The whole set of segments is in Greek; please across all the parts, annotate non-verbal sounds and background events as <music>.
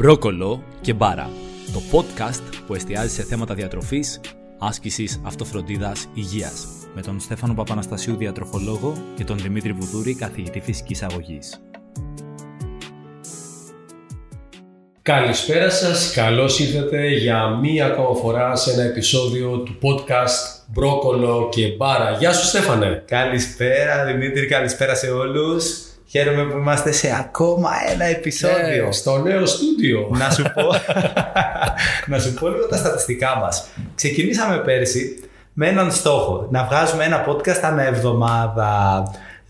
Μπρόκολο και Μπάρα, το podcast που εστιάζει σε θέματα διατροφής, άσκησης, αυτοφροντίδας, υγείας, με τον Στέφανο Παπαναστασίου διατροφολόγο και τον Δημήτρη Βουδούρη καθηγητή φυσικής αγωγής. Καλησπέρα σας, καλώς ήρθατε για μία ακόμα φορά σε ένα επεισόδιο του podcast Μπρόκολο και Μπάρα. Γεια σου Στέφανε! Καλησπέρα Δημήτρη, καλησπέρα σε όλους. Χαίρομαι που είμαστε σε ακόμα ένα επεισόδιο. Ναι, στο νέο στούντιο. Να σου πω, <laughs> να σου πω λίγο τα στατιστικά μας. Ξεκινήσαμε πέρσι με έναν στόχο, να βγάζουμε ένα podcast ανά εβδομάδα.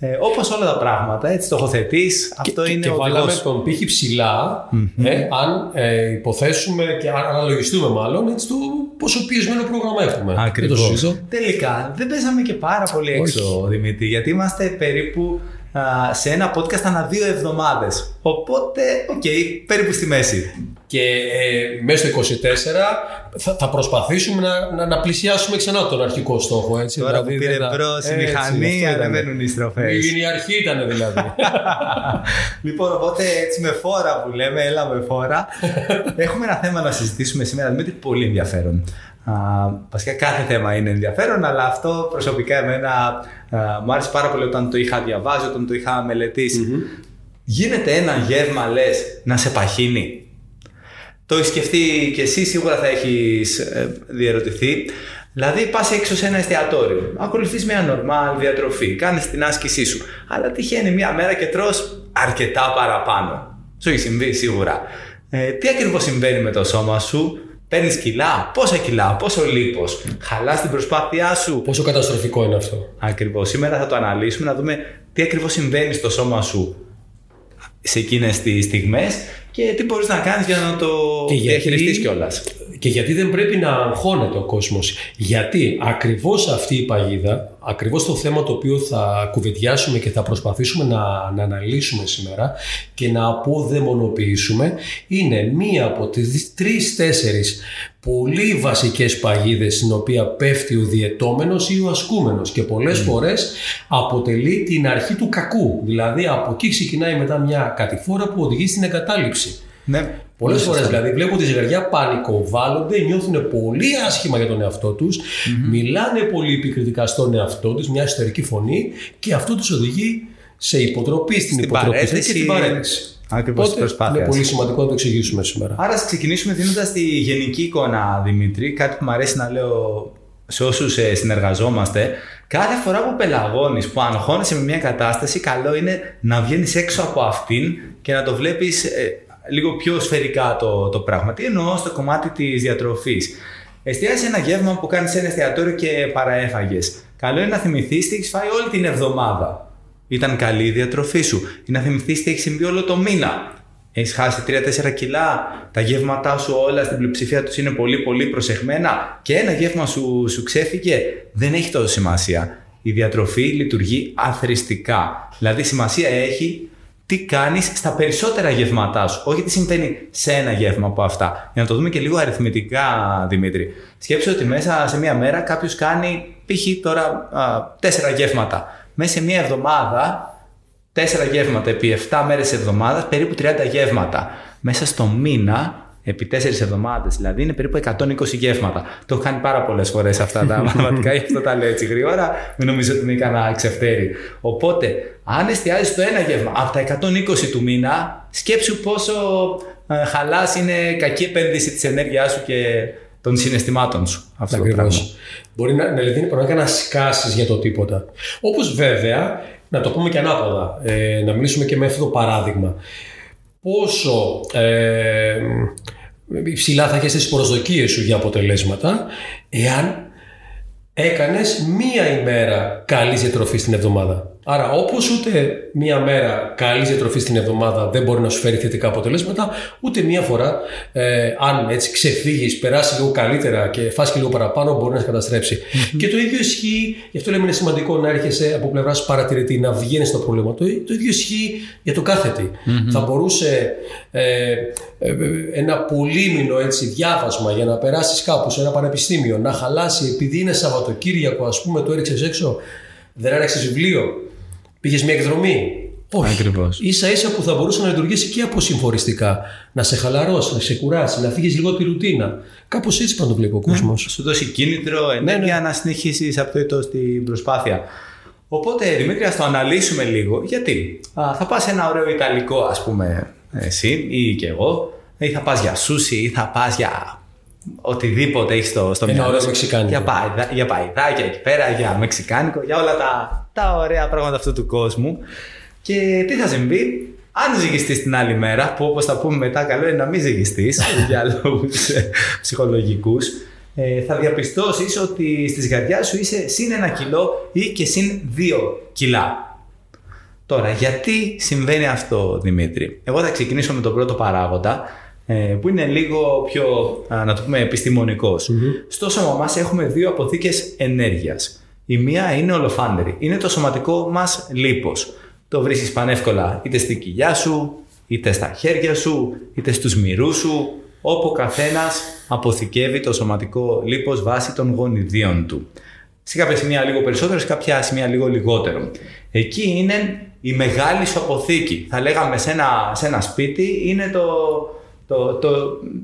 Ε, όπως όλα τα πράγματα, έτσι τοχοθετείς, αυτό και, είναι και ο βάλαμε οδηγός. τον πύχη ψηλά, ε, αν ε, υποθέσουμε και αν αναλογιστούμε μάλλον έτσι, το πόσο πιεσμένο πρόγραμμα έχουμε. Δεν το Ακριβώς. συζητώ. Τελικά, δεν παίζαμε και πάρα πολύ έξω, Δημήτρη, γιατί είμαστε περίπου α, σε ένα podcast ανά δύο εβδομάδες. Οπότε, οκ, περίπου στη μέση. Και ε, μέσα στο 24 θα, θα προσπαθήσουμε να, να, να πλησιάσουμε ξανά τον αρχικό στόχο. Έτσι, Τώρα που δηλαδή, πήρε δεν θα- μπρος η Έτσι, μηχανή, αυτό ήταν. ανεβαίνουν οι στροφές. Η, η αρχή ήταν δηλαδή. <laughs> λοιπόν, οπότε έτσι με φόρα που λέμε, έλα με φόρα. <laughs> Έχουμε ένα θέμα να συζητήσουμε σήμερα, Δημήτρη, πολύ ενδιαφέρον. Α, βασικά κάθε θέμα είναι ενδιαφέρον, αλλά αυτό προσωπικά εμένα α, μου άρεσε πάρα πολύ όταν το είχα διαβάσει, όταν το είχα μελετήσει. Γίνεται ένα γεύμα, λες, να σε παχύνει. Το έχεις σκεφτεί και εσύ, σίγουρα θα έχεις διερωτηθεί. Δηλαδή, πας έξω σε ένα εστιατόριο, ακολουθείς μια normal διατροφή, κάνεις την άσκησή σου. Αλλά τυχαίνει μια μέρα και τρως αρκετά παραπάνω. Σου έχει συμβεί σίγουρα. Ε, τι ακριβώς συμβαίνει με το σώμα σου, παίρνεις κιλά, πόσα κιλά, πόσο λίπος, χαλάς την προσπάθειά σου. Πόσο καταστροφικό είναι αυτό. Ακριβώς. Σήμερα θα το αναλύσουμε, να δούμε τι ακριβώς συμβαίνει στο σώμα σου σε εκείνες τις στιγμές και τι μπορείς να κάνεις για να το Και γιατί- διαχειριστείς κιόλας. Και γιατί δεν πρέπει να αγχώνεται ο κόσμος. Γιατί ακριβώς αυτή η παγίδα, ακριβώς το θέμα το οποίο θα κουβεντιάσουμε και θα προσπαθήσουμε να, να αναλύσουμε σήμερα και να αποδαιμονοποιήσουμε είναι μία από τις τρεις-τέσσερις πολύ βασικές παγίδες στην οποία πέφτει ο διαιτώμενος ή ο ασκούμενος και πολλές φορές αποτελεί την αρχή του κακού. Δηλαδή από εκεί ξεκινάει μετά μια κατηφόρα που οδηγεί στην εγκατάλειψη. Ναι. Πολλές Πολύ φορές σωστά. δηλαδή βλέπουν τη ζευγαριά πανικοβάλλονται, νιώθουν πολύ άσχημα για τον εαυτό τους, μιλάνε πολύ επικριτικά στον εαυτό τους, μια ιστορική φωνή και αυτό τους οδηγεί σε υποτροπή στην, Στην υποτροπή και παρέτηση. στην παρέτηση. Ακριβώς, της Οπότε προσπάθειας. είναι πολύ σημαντικό να το εξηγήσουμε σήμερα. Άρα, ας ξεκινήσουμε δίνοντας τη γενική εικόνα, Δημήτρη. Κάτι που μου αρέσει να λέω σε όσους συνεργαζόμαστε. Κάθε φορά που πελαγώνεις, που αγχώνεσαι με μια κατάσταση, καλό είναι να βγαίνεις έξω από αυτήν και να το βλέπεις λίγο πιο σφαιρικά το, το πράγμα. Τι εννοώ στο κομμάτι της διατροφής. Εστιάζει ένα γεύμα που κάνεις σε ένα εστιατόριο και παραέφαγες. Καλό είναι να θυμηθείς τι έχεις φάει όλη την εβδομάδα. Ήταν καλή η διατροφή σου. Ή να θυμηθείς τι έχει συμβεί όλο το μήνα. Έχεις χάσει 3-4 κιλά. Τα γεύματά σου όλα στην πλειοψηφία τους είναι πολύ πολύ προσεχμένα και ένα γεύμα σου, σου ξέφυγε. Δεν έχει τόσο σημασία. Η διατροφή λειτουργεί αθρηστικά. Δηλαδή σημασία έχει τι κάνεις στα περισσότερα γεύματά σου. Όχι τι συμβαίνει σε ένα γεύμα από αυτά. Για να το δούμε και λίγο αριθμητικά, Δημήτρη. Σκέψου ότι μέσα σε μία μέρα κάποιος κάνει π.χ. τώρα α, τέσσερα γεύματα. Μέσα σε μία εβδομάδα Τέσσερα γεύματα επί 7 μέρες εβδομάδας, περίπου 30 γεύματα. Μέσα στο μήνα, επί 4 εβδομάδες, δηλαδή είναι περίπου 120 γεύματα. Το έχω κάνει πάρα πολλές φορές αυτά τα <laughs> μαθηματικά, γι' αυτό τα λέω έτσι γρήγορα. Μην νομίζω ότι είναι κανένα ξεφτέρι. Οπότε, αν εστιάζεις το ένα γεύμα από τα 120 του μήνα, σκέψου πόσο ε, χαλάς είναι κακή επένδυση της ενέργειάς σου και των συναισθημάτων σου. Αυτό το πράγμα. Ακριβώ. Μπορεί να, δηλαδή, πραγματικά να σκάσεις για το τίποτα. Όπως βέβαια, να το πούμε και ανάποδα, ε, να μιλήσουμε και με αυτό το παράδειγμα. Πόσο ε, υψηλά θα έχεις τις προσδοκίες σου για αποτελέσματα εάν έκανες μία ημέρα καλής διατροφής στην εβδομάδα. Άρα, όπως ούτε μία μέρα καλή διατροφή στην εβδομάδα δεν μπορεί να σου φέρει θετικά αποτελέσματα, ούτε μία φορά, ε, αν έτσι ξεφύγεις, περάσεις λίγο καλύτερα και φας και λίγο παραπάνω, μπορεί να σε καταστρεψει Και το ίδιο ισχύει, γι' αυτό λέμε είναι σημαντικό να έρχεσαι από πλευράς παρατηρητή, να βγαίνει στο πρόβλημα. Το, το ίδιο ισχύει για το κάθετη. Θα μπορούσε ε, ε, ένα πολύμηνο έτσι, διάβασμα για να περάσεις κάπου σε ένα πανεπιστήμιο, να χαλάσει επειδή είναι Σαββατοκύριακο, ας πούμε, το έριξες έξω, δεν άραξε βιβλίο, πήγες μια εκδρομή, Όχι. Ακριβώς. σα ίσα που θα μπορούσε να λειτουργήσει και αποσυμφοριστικά. Να σε χαλαρώσεις, να σε κουράσει, να φύγεις λίγο τη ρουτίνα. Κάπως έτσι πρέπει να το βλέπει ο κόσμος. Σου δώσει κίνητρο, ενέργεια να συνεχίσεις αυτό το στην προσπάθεια. Οπότε, Δημήτρη, ας το αναλύσουμε λίγο. Γιατί; Α, θα πας σε ένα ωραίο Ιταλικό, ας πούμε, εσύ ή και εγώ, ή θα πας για σούσι, ή θα πας για οτιδήποτε έχεις στο, στο Ένα μυαλό ωραίο σου. μεξικάνικο. Για, παϊδα, για παϊδάκια εκεί πέρα, για μεξικάνικο, για όλα τα, τα ωραία πράγματα αυτού του κόσμου. Και τι θα συμβεί, αν ζυγιστείς την άλλη μέρα, που όπως θα πούμε μετά, καλό είναι να μην ζυγιστείς <laughs> για λόγους ψυχολογικούς, ε, θα διαπιστώσεις ότι στη ζυγαριά σου είσαι συν ένα κιλό ή και συν δύο κιλά. Τώρα, γιατί συμβαίνει αυτό, Δημήτρη; Εγώ θα ξεκινήσω με τον πρώτο παράγοντα, ε, που είναι λίγο πιο, α, να το πούμε, επιστημονικός. Στο σώμα μας έχουμε δύο αποθήκες ενέργειας. Η μία είναι ολοφάνερη. Είναι το σωματικό μας λίπος. Το βρίσκεις πανεύκολα είτε στην κοιλιά σου, είτε στα χέρια σου, είτε στους μυρούς σου, όπου ο καθένας αποθηκεύει το σωματικό λίπος βάσει των γονιδίων του. Σε κάποια σημεία λίγο περισσότερο, σε κάποια σημεία λίγο λιγότερο. Εκεί είναι η μεγάλη σου αποθήκη. Θα λέγαμε σε ένα, σε ένα σπίτι είναι το, το, το,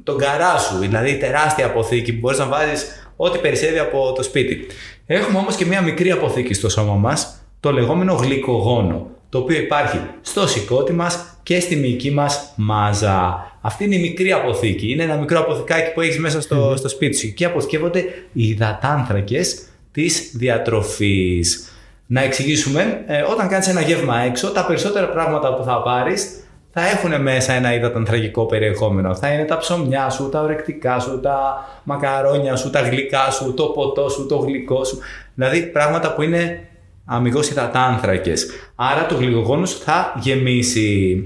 το γκαρά σου, δηλαδή η τεράστια αποθήκη που μπορείς να βάζεις ό,τι περισσεύει από το σπίτι. Έχουμε όμως και μια μικρή αποθήκη στο σώμα μας, το λεγόμενο γλυκογόνο, το οποίο υπάρχει στο σηκώτη μας και στη μυϊκή μας μάζα. Αυτή είναι η μικρή αποθήκη. Είναι ένα μικρό αποθηκάκι που έχεις μέσα στο, στο σπίτι σου. Εκεί αποθηκεύονται οι υδατάνθρακες της διατροφής. Να εξηγήσουμε, ε, όταν κάνεις ένα γεύμα έξω, τα περισσότερα πράγματα που θα πάρεις θα έχουν μέσα ένα υδατανθρακικό περιεχόμενο. Θα είναι τα ψωμιά σου, τα ορεκτικά σου, τα μακαρόνια σου, τα γλυκά σου, το ποτό σου, το γλυκό σου. Δηλαδή πράγματα που είναι αμυγός υδατάνθρακες. Άρα το γλυκογόνο σου θα γεμίσει.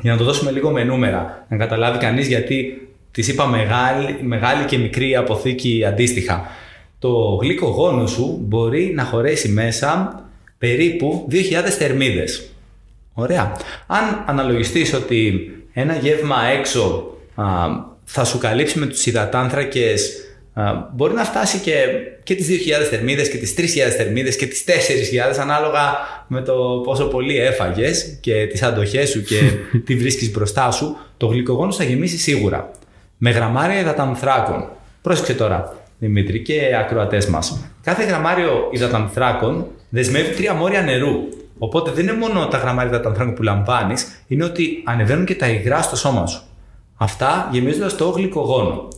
Για να το δώσουμε λίγο με νούμερα, να καταλάβει κανείς γιατί τις είπα μεγάλη, μεγάλη και μικρή αποθήκη αντίστοιχα. Το γλυκογόνος σου μπορεί να χωρέσει μέσα περίπου 2.000 θερμίδες. Ωραία. Αν αναλογιστείς ότι ένα γεύμα έξω α, θα σου καλύψει με τους υδατάνθρακες α, μπορεί να φτάσει και, και τις 2.000 θερμίδες και τις 3.000 θερμίδες και τις 4.000 ανάλογα με το πόσο πολύ έφαγες και τις αντοχές σου και <laughs> τι βρίσκεις μπροστά σου το γλυκογόνο θα γεμίσει σίγουρα με γραμμάρια υδατανθράκων. Πρόσεξε τώρα, Δημήτρη και ακροατές μας. Κάθε γραμμάριο υδατανθράκων δεσμεύει τρία μόρια νερού. Οπότε δεν είναι μόνο τα γραμμάρια υδατανθράκων που λαμβάνεις, είναι ότι ανεβαίνουν και τα υγρά στο σώμα σου. Αυτά γεμίζοντας το γλυκογόνο.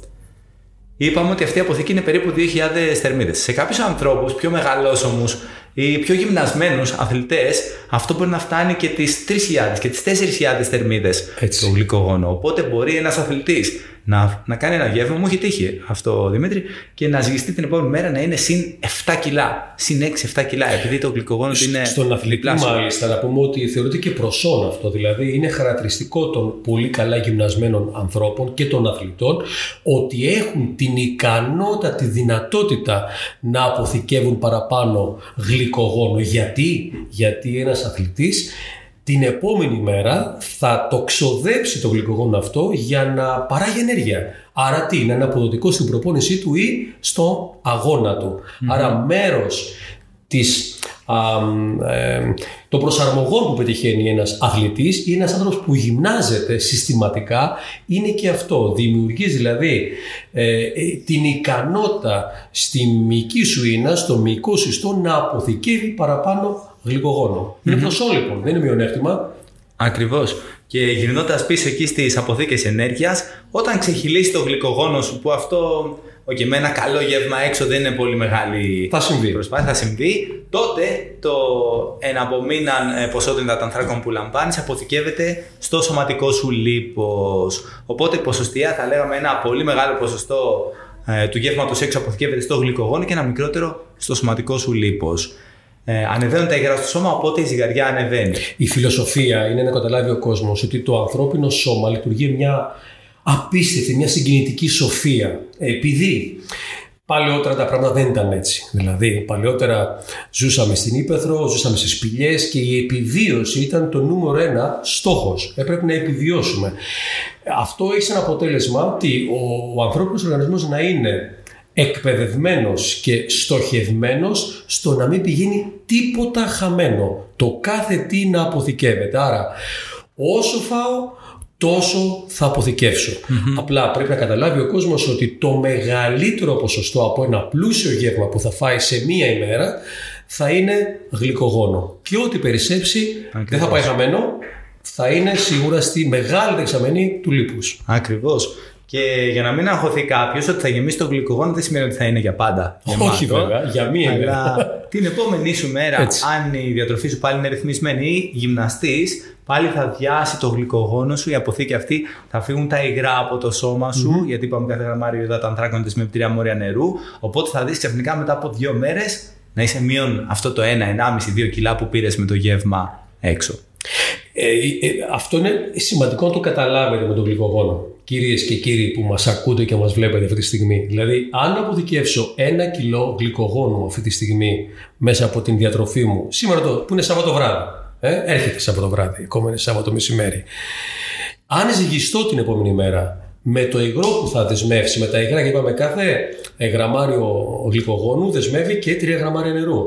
Είπαμε ότι αυτή η αποθήκη είναι περίπου 2.000 θερμίδες. Σε κάποιους ανθρώπους πιο μεγαλόσωμους ή πιο γυμνασμένους αθλητές, αυτό μπορεί να φτάνει και τις 3.000 και τις 4.000 θερμίδες Έτσι. το γλυκογόνο. Οπότε μπορεί ένας αθλητής να, να κάνει ένα γεύμα, μου έχει τύχει αυτό Δημήτρη, και να ζυγιστεί την επόμενη μέρα να είναι συν 7 κιλά, συν 6-7 κιλά, επειδή το γλυκογόνο του είναι. Στον αθλητή, διπλάσιο. μάλιστα, να πούμε ότι θεωρείται και προσόν αυτό. Δηλαδή, είναι χαρακτηριστικό των πολύ καλά γυμνασμένων ανθρώπων και των αθλητών ότι έχουν την ικανότητα, τη δυνατότητα να αποθηκεύουν παραπάνω γλυκογόνο. Γιατί, Γιατί ένας αθλητής την επόμενη μέρα θα το ξοδέψει το γλυκογόνο αυτό για να παράγει ενέργεια. Άρα τι, να είναι αποδοτικό στην προπόνησή του ή στο αγώνα του. Άρα μέρος της, α, ε, των προσαρμογών που πετυχαίνει ένας αθλητής ή ένας άνθρωπος που γυμνάζεται συστηματικά είναι και αυτό. Δημιουργείς δηλαδή ε, ε, την ικανότητα στη μυϊκή σου ίνα, στο μυϊκό σου ιστό να αποθηκεύει παραπάνω γλυκογόνο. Είναι προσώ λοιπόν, δεν είναι μειονέκτημα. Ακριβώς. Και γυρνώντας πίσω εκεί στις αποθήκες ενέργειας, όταν ξεχυλήσει το γλυκογόνο σου, που αυτό okay, με ένα καλό γεύμα έξω δεν είναι πολύ μεγάλη Θα συμβεί. προσπάθεια, θα συμβεί, τότε το εναπομείναν ε, ποσότητα υδατανθράκων που λαμβάνεις αποθηκεύεται στο σωματικό σου λίπος. Οπότε ποσοστία θα λέγαμε ένα πολύ μεγάλο ποσοστό ε, του γεύματος έξω αποθηκεύεται στο γλυκογόνο και ένα μικρότερο στο σωματικό σου λίπος. Ε, ανεβαίνουν τα υγρά στο σώμα, οπότε η ζυγαριά ανεβαίνει. Η φιλοσοφία είναι να καταλάβει ο κόσμος ότι το ανθρώπινο σώμα λειτουργεί μια απίστευτη, μια συγκινητική σοφία. Επειδή παλαιότερα τα πράγματα δεν ήταν έτσι. Δηλαδή, παλαιότερα ζούσαμε στην Ήπεθρο, ζούσαμε σε σπηλιές και η επιβίωση ήταν το νούμερο ένα στόχος. Έπρεπε να επιβιώσουμε. Αυτό έχει σαν αποτέλεσμα ότι ο, ο ανθρώπινος οργανισμός να είναι εκπαιδευμένος και στοχευμένος στο να μην πηγαίνει τίποτα χαμένο. Το κάθε τι να αποθηκεύεται. Άρα όσο φάω τόσο θα αποθηκευσω Απλά πρέπει να καταλάβει ο κόσμος ότι το μεγαλύτερο ποσοστό από ένα πλούσιο γεύμα που θα φάει σε μία ημέρα θα είναι γλυκογόνο. Και ό,τι περισσέψει δεν θα πάει χαμένο, θα είναι σίγουρα στη μεγάλη δεξαμενή του λίπους. Ακριβώς. Και για να μην αγχωθεί κάποιος ότι θα γεμίσει το γλυκογόνο δεν σημαίνει ότι θα είναι για πάντα. Όχι βέβαια, για μία ημέρα. Αλλά <laughs> την επόμενη σου μέρα, Έτσι. αν η διατροφή σου πάλι είναι ρυθμισμένη ή γυμναστής, πάλι θα διάσει το γλυκογόνο σου, η αποθήκη αυτή, θα φύγουν τα υγρά από το σώμα σου, γιατί είπαμε κάθε γραμμάριο υδατανθράκων με πτήρια μόρια νερού. Οπότε θα δεις ξαφνικά μετά από δύο μέρες να είσαι μείον αυτό το 1, 1,5-2 κιλά που πήρες με το γεύμα έξω. Ε, ε, αυτό είναι σημαντικό να το καταλάβετε με τον γλυκογόνο. Κυρίες και κύριοι που μας ακούτε και μας βλέπετε αυτή τη στιγμή. Δηλαδή, αν αποθηκεύσω ένα κιλό γλυκογόνο αυτή τη στιγμή μέσα από την διατροφή μου, σήμερα το, που είναι Σάββατο βράδυ, ε, έρχεται Σάββατο βράδυ, ακόμα είναι Σάββατο μεσημέρι. Αν ζυγιστώ την επόμενη μέρα με το υγρό που θα δεσμεύσει, με τα υγρά, και είπαμε κάθε ε, γραμμάριο γλυκογόνου δεσμεύει και 3 γραμμάρια νερού.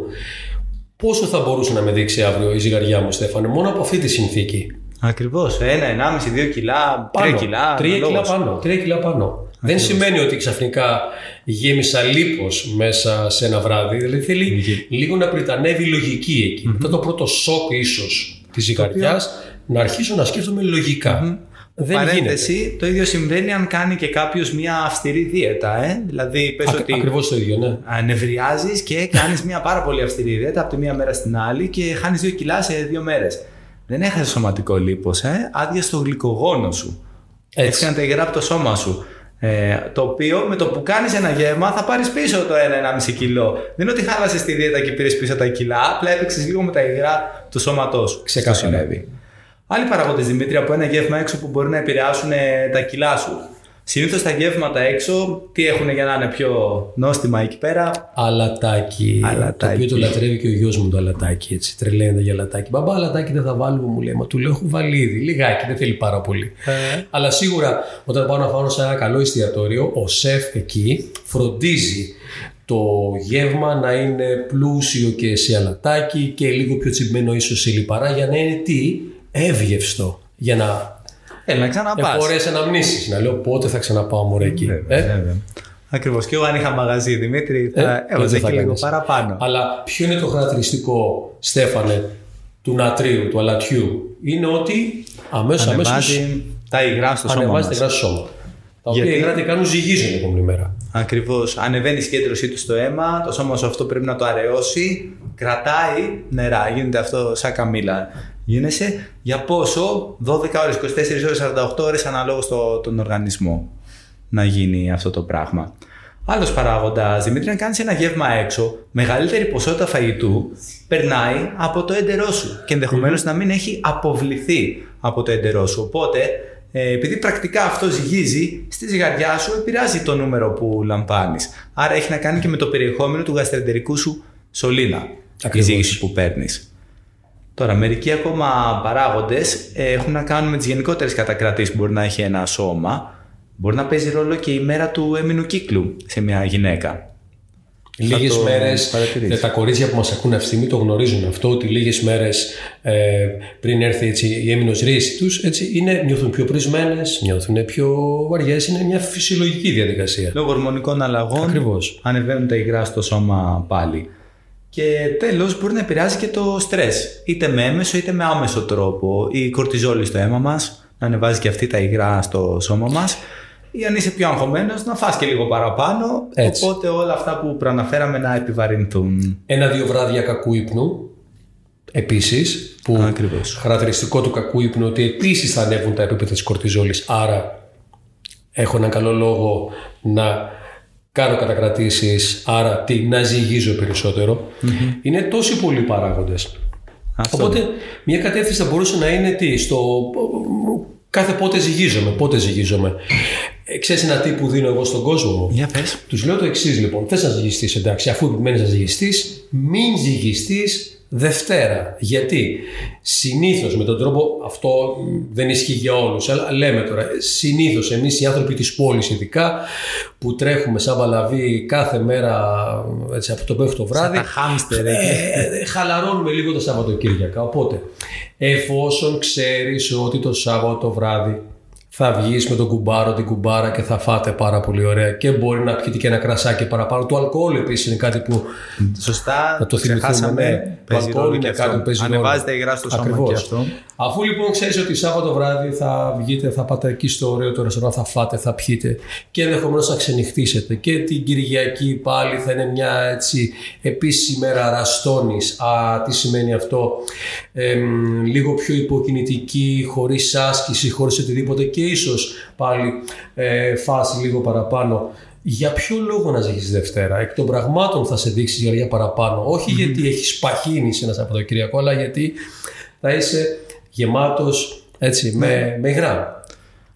Πόσο θα μπορούσε να με δείξει αύριο η ζυγαριά μου, Στέφανε, μόνο από αυτή τη συνθήκη; Ακριβώς. 1, 1,5-2 κιλά, 3 κιλά. 3 κιλά αναλόγως. πάνω. 3 κιλά πάνω. Δεν σημαίνει ότι ξαφνικά γέμισα λίπος μέσα σε ένα βράδυ. Δηλαδή θέλει λίγο να πριτανεύει η λογική εκεί. Μετά το πρώτο σοκ ίσως της ζυγαριάς να αρχίσω να σκέφτομαι λογικά. Δεν γίνεται. Παρένθεση, το ίδιο συμβαίνει αν κάνει και κάποιος μια αυστηρή δίαιτα. Ε; Δηλαδή, πες ότι Ακριβώς το ίδιο, ναι. ανεβριάζεις και κάνεις μια πάρα πολύ αυστηρή δίαιτα από τη μία μέρα στην άλλη και χάνεις 2 κιλά σε δύο μέρες. Δεν έχασε σωματικό λίπος, ε; άδεια στο γλυκογόνο σου. Έτσι. Έτσι τα υγρά από το σώμα σου. Ε, το οποίο με το που κάνεις ένα γεύμα θα πάρεις πίσω το 1-1,5 κιλό. Δεν είναι ότι χάλασες τη δίαιτα και πήρες πίσω τα κιλά, απλά έπαιξες λίγο με τα υγρά του σώματός σου. Ξεκάθαρα. Αυτό συνέβη. Άλλοι παραγόντες Δημήτρη από ένα γεύμα έξω που μπορεί να επηρεάσουν ε, τα κιλά σου. Συνήθως τα γεύματα έξω, τι έχουν για να είναι πιο νόστιμα εκεί πέρα; Αλατάκι. Αλατάκι. Το οποίο το λατρεύει και ο γιος μου το αλατάκι. Έτσι. Τρελαίνεται για αλατάκι. Μπαμπά, αλατάκι δεν θα βάλουμε, μου λέει. Μα του λέω: Έχω βάλει ήδη. Λιγάκι, δεν θέλει πάρα πολύ. Αλλά σίγουρα όταν πάω να φάω σε ένα καλό εστιατόριο, ο σεφ εκεί φροντίζει το γεύμα να είναι πλούσιο και σε αλατάκι και λίγο πιο τσιμπμένο ίσως σε λιπαρά για να είναι τι, εύγευστο. Για να Έλα να ξαναπάς. μπορέσει να μνήσεις. Να λέω πότε θα ξαναπάω μωρέ εκεί. Ε; Ακριβώς. Και εγώ αν είχα μαγαζί Δημήτρη, θα Ε, έβαζα δεν θα και λίγο κάνεις; παραπάνω. Αλλά ποιο είναι το χαρακτηριστικό, Στέφανε, του νατρίου, του αλατιού; Είναι ότι αμέσως, αμέσως Ανεβάζει τα υγρά στο σώμα ανεβάζει τα μας. υγρά στο σώμα. Τα οποία Γιατί- υγρά τι κάνουν, ζυγίζουν την επόμενη μέρα. Ακριβώς. Ανεβαίνει η συγκέντρωσή του στο αίμα, το σώμα σου αυτό πρέπει να το αραιώσει, κρατάει νερά. Γίνεται αυτό σαν καμίλα. Γίνεσαι για πόσο, 12 ώρες, 24 ώρες, 48 ώρες αναλόγως στο, τον οργανισμό να γίνει αυτό το πράγμα. Άλλος παράγοντας, Δημήτρη, αν κάνεις ένα γεύμα έξω, μεγαλύτερη ποσότητα φαγητού περνάει από το έντερό σου και ενδεχομένως να μην έχει αποβληθεί από το έντερό σου. Οπότε, ε, επειδή πρακτικά αυτό ζυγίζει, στη ζυγαριά σου επηρεάζει το νούμερο που λαμβάνεις. Άρα έχει να κάνει και με το περιεχόμενο του γαστρεντερικού σου σωλήνα. Ακριβώς. Η ζύγηση που παίρνεις. Τώρα, μερικοί ακόμα παράγοντες έχουν να κάνουν με τις γενικότερες κατακρατήσεις που μπορεί να έχει ένα σώμα. Μπορεί να παίζει ρόλο και η μέρα του έμεινου κύκλου σε μια γυναίκα. Λίγες το μέρες, παρατηρήσεις. τα κορίτσια που μας ακούνε αυτή τη στιγμή το γνωρίζουν αυτό, ότι λίγες μέρες ε, πριν έρθει έτσι, η έμεινος ρίση τους, νιώθουν πιο πρισμένες, νιώθουν πιο βαριές. Είναι μια φυσιολογική διαδικασία. Λόγω ορμονικών αλλαγών Ακριβώς. ανεβαίνουν τα υγρά στο σώμα πάλι. Και τέλος μπορεί να επηρεάζει και το στρες, είτε με έμεσο είτε με άμεσο τρόπο. Η κορτιζόλη στο αίμα μας, να ανεβάζει και αυτή τα υγρά στο σώμα μας. Ή αν είσαι πιο αγχωμένος να φας και λίγο παραπάνω, Έτσι. οπότε όλα αυτά που προαναφέραμε να επιβαρυνθούν. Ένα-δύο βράδια κακού ύπνου, επίσης, που Ακριβώς. χαρακτηριστικό του κακού ύπνου ότι επίσης θα ανέβουν τα επίπεδα της κορτιζόλης. Άρα, έχω έναν καλό λόγο να κάνω κατακρατήσεις, άρα τι, να ζυγίζω περισσότερο. Είναι τόσοι πολλοί παράγοντες. Αυτό. Οπότε μια κατεύθυνση θα μπορούσε να είναι τι, στο κάθε πότε ζυγίζομαι, πότε ζυγίζομαι. Ε, ξέρεις ένα τι που δίνω εγώ στον κόσμο μου; Για πες. Τους λέω το εξής λοιπόν. Θες να ζυγιστείς, εντάξει, αφού επιμένεις να ζυγιστείς, μην ζυγιστείς Δευτέρα. Γιατί συνήθως με τον τρόπο αυτό δεν ισχύει για όλους, αλλά λέμε τώρα, συνήθως εμείς οι άνθρωποι της πόλης, ειδικά που τρέχουμε σαν βαλαβή κάθε μέρα έτσι, από το μέχρι το βράδυ. Σαν τα χάμστερ, ε, ε, χαλαρώνουμε λίγο τα Σαββατοκύριακα. Οπότε, εφόσον ξέρεις ότι το Σάββατο βράδυ θα βγεις με τον κουμπάρο, την κουμπάρα και θα φάτε πάρα πολύ ωραία. Και μπορεί να πιείτε και ένα κρασάκι παραπάνω. Το αλκοόλ επίσης είναι κάτι που. Σωστά, να το θυμηθούμε. Ναι, το αλκοόλ είναι κάτι που παίζει Ανεβάζεται υγρά στο σώμα Ακριβώς. και αυτό. Αφού λοιπόν ξέρεις ότι Σάββατο βράδυ θα βγείτε, θα πάτε εκεί στο ωραίο το ρestaurant, θα φάτε, θα πιείτε και ενδεχομένως θα ξενυχτήσετε. Και την Κυριακή πάλι θα είναι μια έτσι επίση ημέρα ραστόνη. Α, τι σημαίνει αυτό; Ε, λίγο πιο υποκινητική, χωρίς άσκηση, χωρίς οτιδήποτε και ίσως πάλι ε, φάση λίγο παραπάνω. Για ποιο λόγο να ζήσεις Δευτέρα, εκ των πραγμάτων θα σε δείξει για παραπάνω. Όχι γιατί έχεις παχύνεις ένας Σαββατοκυριακό, αλλά γιατί θα είσαι γεμάτος έτσι, με, ναι. με υγρά.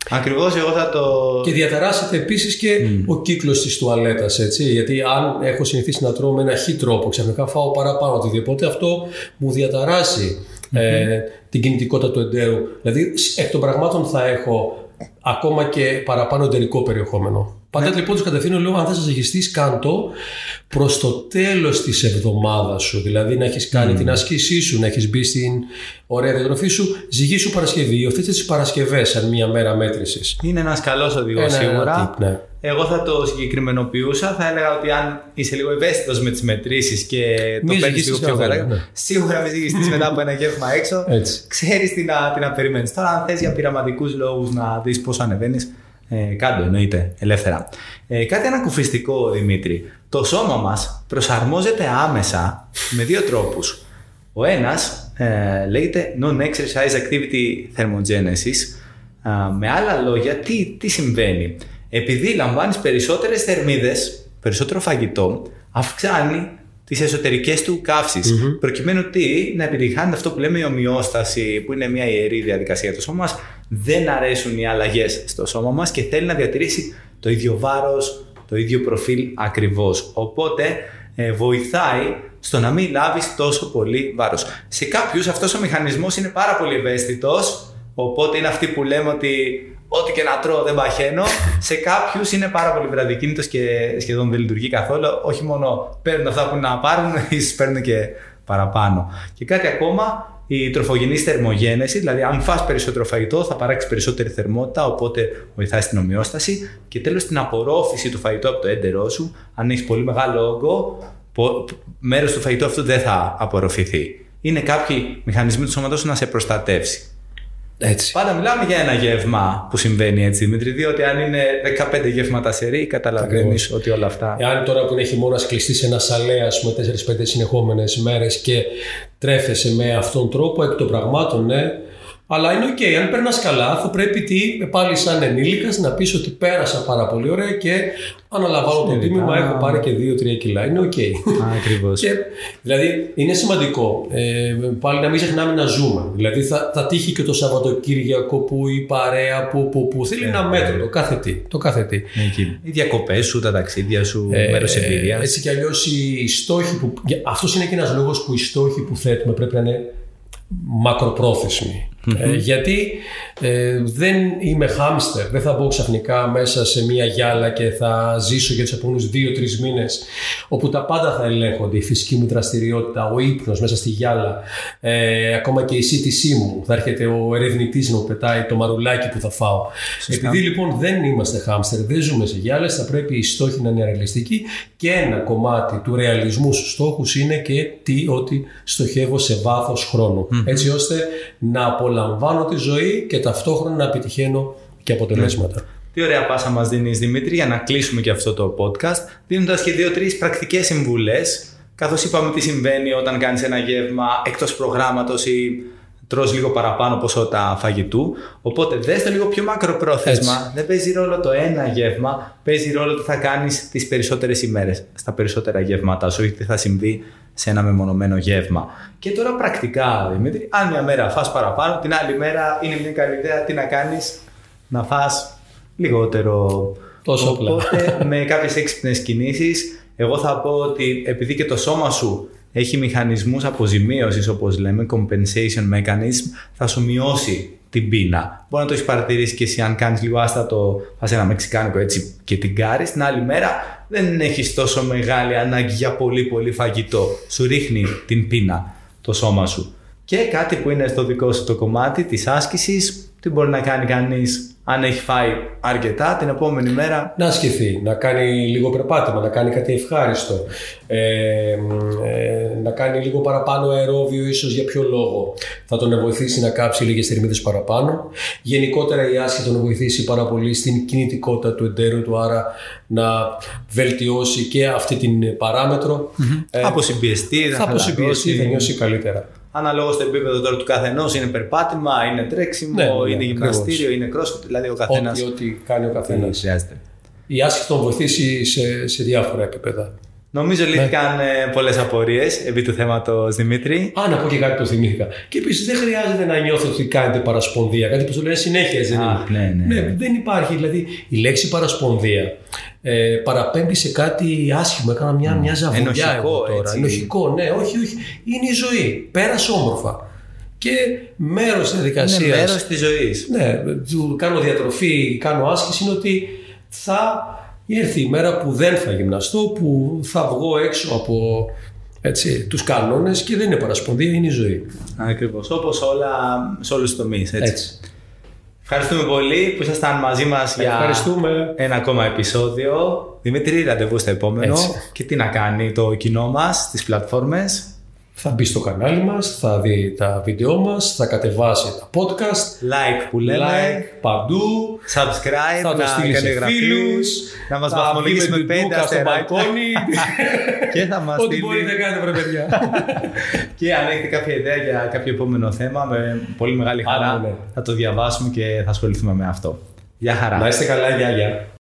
Ακριβώς, εγώ θα το. Και διαταράσσεται επίσης και ο κύκλος της τουαλέτας. Γιατί αν έχω συνηθίσει να τρώω με ένα χι τρόπο, ξαφνικά φάω παραπάνω οτιδήποτε, αυτό μου διαταράσει ε, την κινητικότητα του εντέρου. Δηλαδή, εκ των πραγμάτων θα έχω ακόμα και παραπάνω εταιρικό περιεχόμενο. Πάντα ναι. λοιπόν τους κατευθύνω, λέω: Αν θες να ζυγιστεί, κάντο προς το τέλος της εβδομάδας σου. Δηλαδή να έχεις κάνει την άσκησή σου, να έχεις μπει στην ωραία διατροφή σου. Ζυγίσου Παρασκευή. Υιοθέτησε τις Παρασκευές σαν μία μέρα μέτρηση. Είναι ένας καλός οδηγός σίγουρα. ναι. Εγώ θα το συγκεκριμενοποιούσα. Θα έλεγα ότι αν είσαι λίγο ευαίσθητος με τις μετρήσεις και το παίρνεις λίγο πιο γρήγορα, ναι. σίγουρα με ζυγιστείς μετά από ένα γεύμα έξω. Ξέρεις τι να, τι να περιμένεις. Τώρα, αν θες για πειραματικούς λόγους να δεις πώς ανεβαίνεις, ε, κάτω εννοείται ελεύθερα. Ε, κάτι ανακουφιστικό Δημήτρη. Το σώμα μας προσαρμόζεται άμεσα με δύο τρόπους. Ο ένας ε, λέγεται Non-Exercise Activity Thermogenesis. με άλλα λόγια, τι, τι συμβαίνει. Επειδή λαμβάνεις περισσότερες θερμίδες, περισσότερο φαγητό, αυξάνει τις εσωτερικές του καυσει Προκειμένου τι, να επιτυχάνει αυτό που λέμε η ομοιόσταση, που είναι μια ιερή διαδικασία του σώμα μας. Δεν αρέσουν οι αλλαγές στο σώμα μας και θέλει να διατηρήσει το ίδιο βάρος, το ίδιο προφίλ ακριβώς. Οπότε ε, βοηθάει στο να μην λάβεις τόσο πολύ βάρος. Σε κάποιους αυτός ο μηχανισμός είναι πάρα πολύ ευαίσθητος. Οπότε είναι αυτοί που λέμε ότι ό,τι και να τρώω δεν παχαίνω. σε κάποιους είναι πάρα πολύ βραδικίνητος και σχεδόν δεν λειτουργεί καθόλου. Όχι μόνο παίρνουν αυτά που να πάρουν, <laughs> ίσως παίρνουν και παραπάνω. Και κάτι ακόμα, η τροφογενής θερμογένεση, δηλαδή αν φας περισσότερο φαγητό θα παράξεις περισσότερη θερμότητα, οπότε βοηθάει στην ομοιόσταση. Και τέλος την απορρόφηση του φαγητού από το έντερό σου. Αν έχεις πολύ μεγάλο όγκο, μέρος του φαγητού αυτού δεν θα απορροφηθεί. Είναι κάποιοι μηχανισμοί του σώματος να σε προστατεύσει. Έτσι. Πάντα μιλάμε για ένα γεύμα που συμβαίνει έτσι, Δημήτρη. Διότι αν είναι 15 γεύματα σερί, καταλαβαίνεις ότι όλα αυτά. Εάν τώρα που είναι χειμώνα κλειστεί σε ένα σαλέ, ας πούμε, 4-5 συνεχόμενες μέρες και τρέφεσαι με αυτόν τον τρόπο, εκ των πραγμάτων, ναι, αλλά είναι ok. Okay. Αν περνάς καλά, θα πρέπει τι, πάλι σαν ενήλικας να πεις ότι πέρασα πάρα πολύ ωραία και αναλαμβάνω το τίμημα. Έχω πάρει και 2-3 κιλά. Είναι ok. Okay. Ακριβώς. δηλαδή είναι σημαντικό ε, πάλι να μην ξεχνάμε να ζούμε. Δηλαδή θα, θα τύχει και το Σαββατοκύριακο που η παρέα που, που, που θέλει ένα μέτρο. Το κάθε τι. Το κάθε τι. Εκεί. Οι διακοπές σου, τα ταξίδια σου, ε, μέρος εμπειρίας. Έτσι κι αλλιώς οι στόχοι που. Αυτός είναι και ένας λόγος που οι στόχοι που θέτουμε πρέπει να είναι μακροπρόθεσμοι. Ε, γιατί ε, δεν είμαι χάμστερ, δεν θα μπω ξαφνικά μέσα σε μια γυάλα και θα ζήσω για τους επόμενους δύο-τρεις μήνες, όπου τα πάντα θα ελέγχονται, η φυσική μου δραστηριότητα, ο ύπνος μέσα στη γυάλα, ε, ακόμα και η σύντησή μου. Θα έρχεται ο ερευνητής να μου πετάει το μαρουλάκι που θα φάω. Επειδή λοιπόν δεν είμαστε χάμστερ, δεν ζούμε σε γυάλες, θα πρέπει οι στόχοι να είναι ρεαλιστικοί και ένα κομμάτι του ρεαλισμού στους στόχους είναι και τι, ότι στοχεύω σε βάθος Έτσι ώστε να απολαμβάνω απολαμβάνω τη ζωή και ταυτόχρονα να επιτυχαίνω και αποτελέσματα. Ναι. Τι ωραία πάσα μας δίνεις Δημήτρη για να κλείσουμε και αυτό το podcast δίνοντας και δύο-τρεις πρακτικές συμβουλές καθώς είπαμε τι συμβαίνει όταν κάνεις ένα γεύμα εκτός προγράμματος ή τρως λίγο παραπάνω ποσότητα φαγητού. Οπότε δες το λίγο πιο μακροπρόθεσμα. Έτσι. Δεν παίζει ρόλο το ένα γεύμα, παίζει ρόλο τι θα κάνεις τις περισσότερες ημέρες, στα περισσότερα γεύματα σου, τι θα συμβεί σε ένα μεμονωμένο γεύμα. Και τώρα πρακτικά, Δημήτρη, αν μια μέρα φας παραπάνω, την άλλη μέρα είναι μια καλή ιδέα τι να κάνεις, να φας λιγότερο. Τόσο Οπότε με κάποιες έξυπνες κινήσεις, εγώ θα πω ότι επειδή και το σώμα σου έχει μηχανισμούς αποζημίωσης όπως λέμε, compensation mechanism, θα σου μειώσει την πείνα. Μπορεί να το έχεις παρατηρήσει και εσύ αν κάνεις λίγο άστατο, πας ένα μεξικάνικο έτσι και την κάρεις, την άλλη μέρα δεν έχεις τόσο μεγάλη ανάγκη για πολύ πολύ φαγητό. Σου ρίχνει την πείνα το σώμα σου. Και κάτι που είναι στο δικό σου το κομμάτι της άσκησης, τι μπορεί να κάνει κανείς; Αν έχει φάει αρκετά την επόμενη μέρα. Να ασκηθεί, να κάνει λίγο περπάτημα, να κάνει κάτι ευχάριστο, ε, ε, να κάνει λίγο παραπάνω αερόβιο ίσως για ποιο λόγο. Θα τον βοηθήσει να κάψει λίγες θερμίδες παραπάνω. Γενικότερα η άσκηση θα τον βοηθήσει πάρα πολύ στην κινητικότητα του εντέρου του, άρα να βελτιώσει και αυτή την παράμετρο. Mm-hmm. Ε, θα αποσυμπιεστεί, θα, θα αποσυμπιεστεί, θα νιώσει καλύτερα αναλόγως στο επίπεδο τώρα του καθενός. Είναι περπάτημα, είναι τρέξιμο, ναι, ναι, είναι γυμναστήριο, είναι crossfit. Δηλαδή ο καθένας. Ό,τι, ό,τι κάνει ο καθένας. Χρειάζεται. Η άσκηση τον βοηθήσει σε, σε διάφορα επίπεδα. Νομίζω ναι. λύθηκαν ναι. πολλές απορίες επί του θέματος Δημήτρη. Α, να πω και κάτι που θυμήθηκα. Και επίσης δεν χρειάζεται να νιώθω ότι κάνετε παρασπονδία. Κάτι που το λένε συνέχεια, δεν είναι. Ναι, ναι, ναι, δεν υπάρχει. Δηλαδή η λέξη παρασπονδία ε, παραπέμπει σε κάτι άσχημο. Έκανα μια, μια ζαβουλιά Ενοχικό, τώρα. Έτσι. Ενοχικό, ναι, όχι, όχι. Είναι η ζωή. Πέρασε όμορφα. Και μέρος της διαδικασία. Είναι μέρος της ζωής. Ναι, κάνω διατροφή, κάνω άσκηση, είναι ότι θα έρθει η μέρα που δεν θα γυμναστώ, που θα βγω έξω από έτσι, τους κανόνες και δεν είναι παρασπονδία, είναι η ζωή. Ακριβώς, όπως όλα, σε όλους τους τομείς. Έτσι. έτσι. Ευχαριστούμε πολύ που ήσασταν μαζί μας για ένα ακόμα επεισόδιο. Δημήτρη, ραντεβού στο επόμενο. Έτσι. Και τι να κάνει το κοινό μας στις πλατφόρμες θα μπει στο κανάλι μας, θα δει τα βίντεό μας, θα κατεβάσει τα podcast. Like που λέμε. Like παντού. Subscribe, θα το στείλεις σε φίλους. Να μας βαθμολογήσει με πέντε στο μπαλκόνι. <laughs> και θα μας Ό,τι μπορείτε να κάνετε βρε παιδιά. <laughs> και αν έχετε κάποια ιδέα για κάποιο επόμενο θέμα, με πολύ μεγάλη χαρά ναι. θα το διαβάσουμε και θα ασχοληθούμε με αυτό. Γεια χαρά. Να είστε καλά, γεια γεια.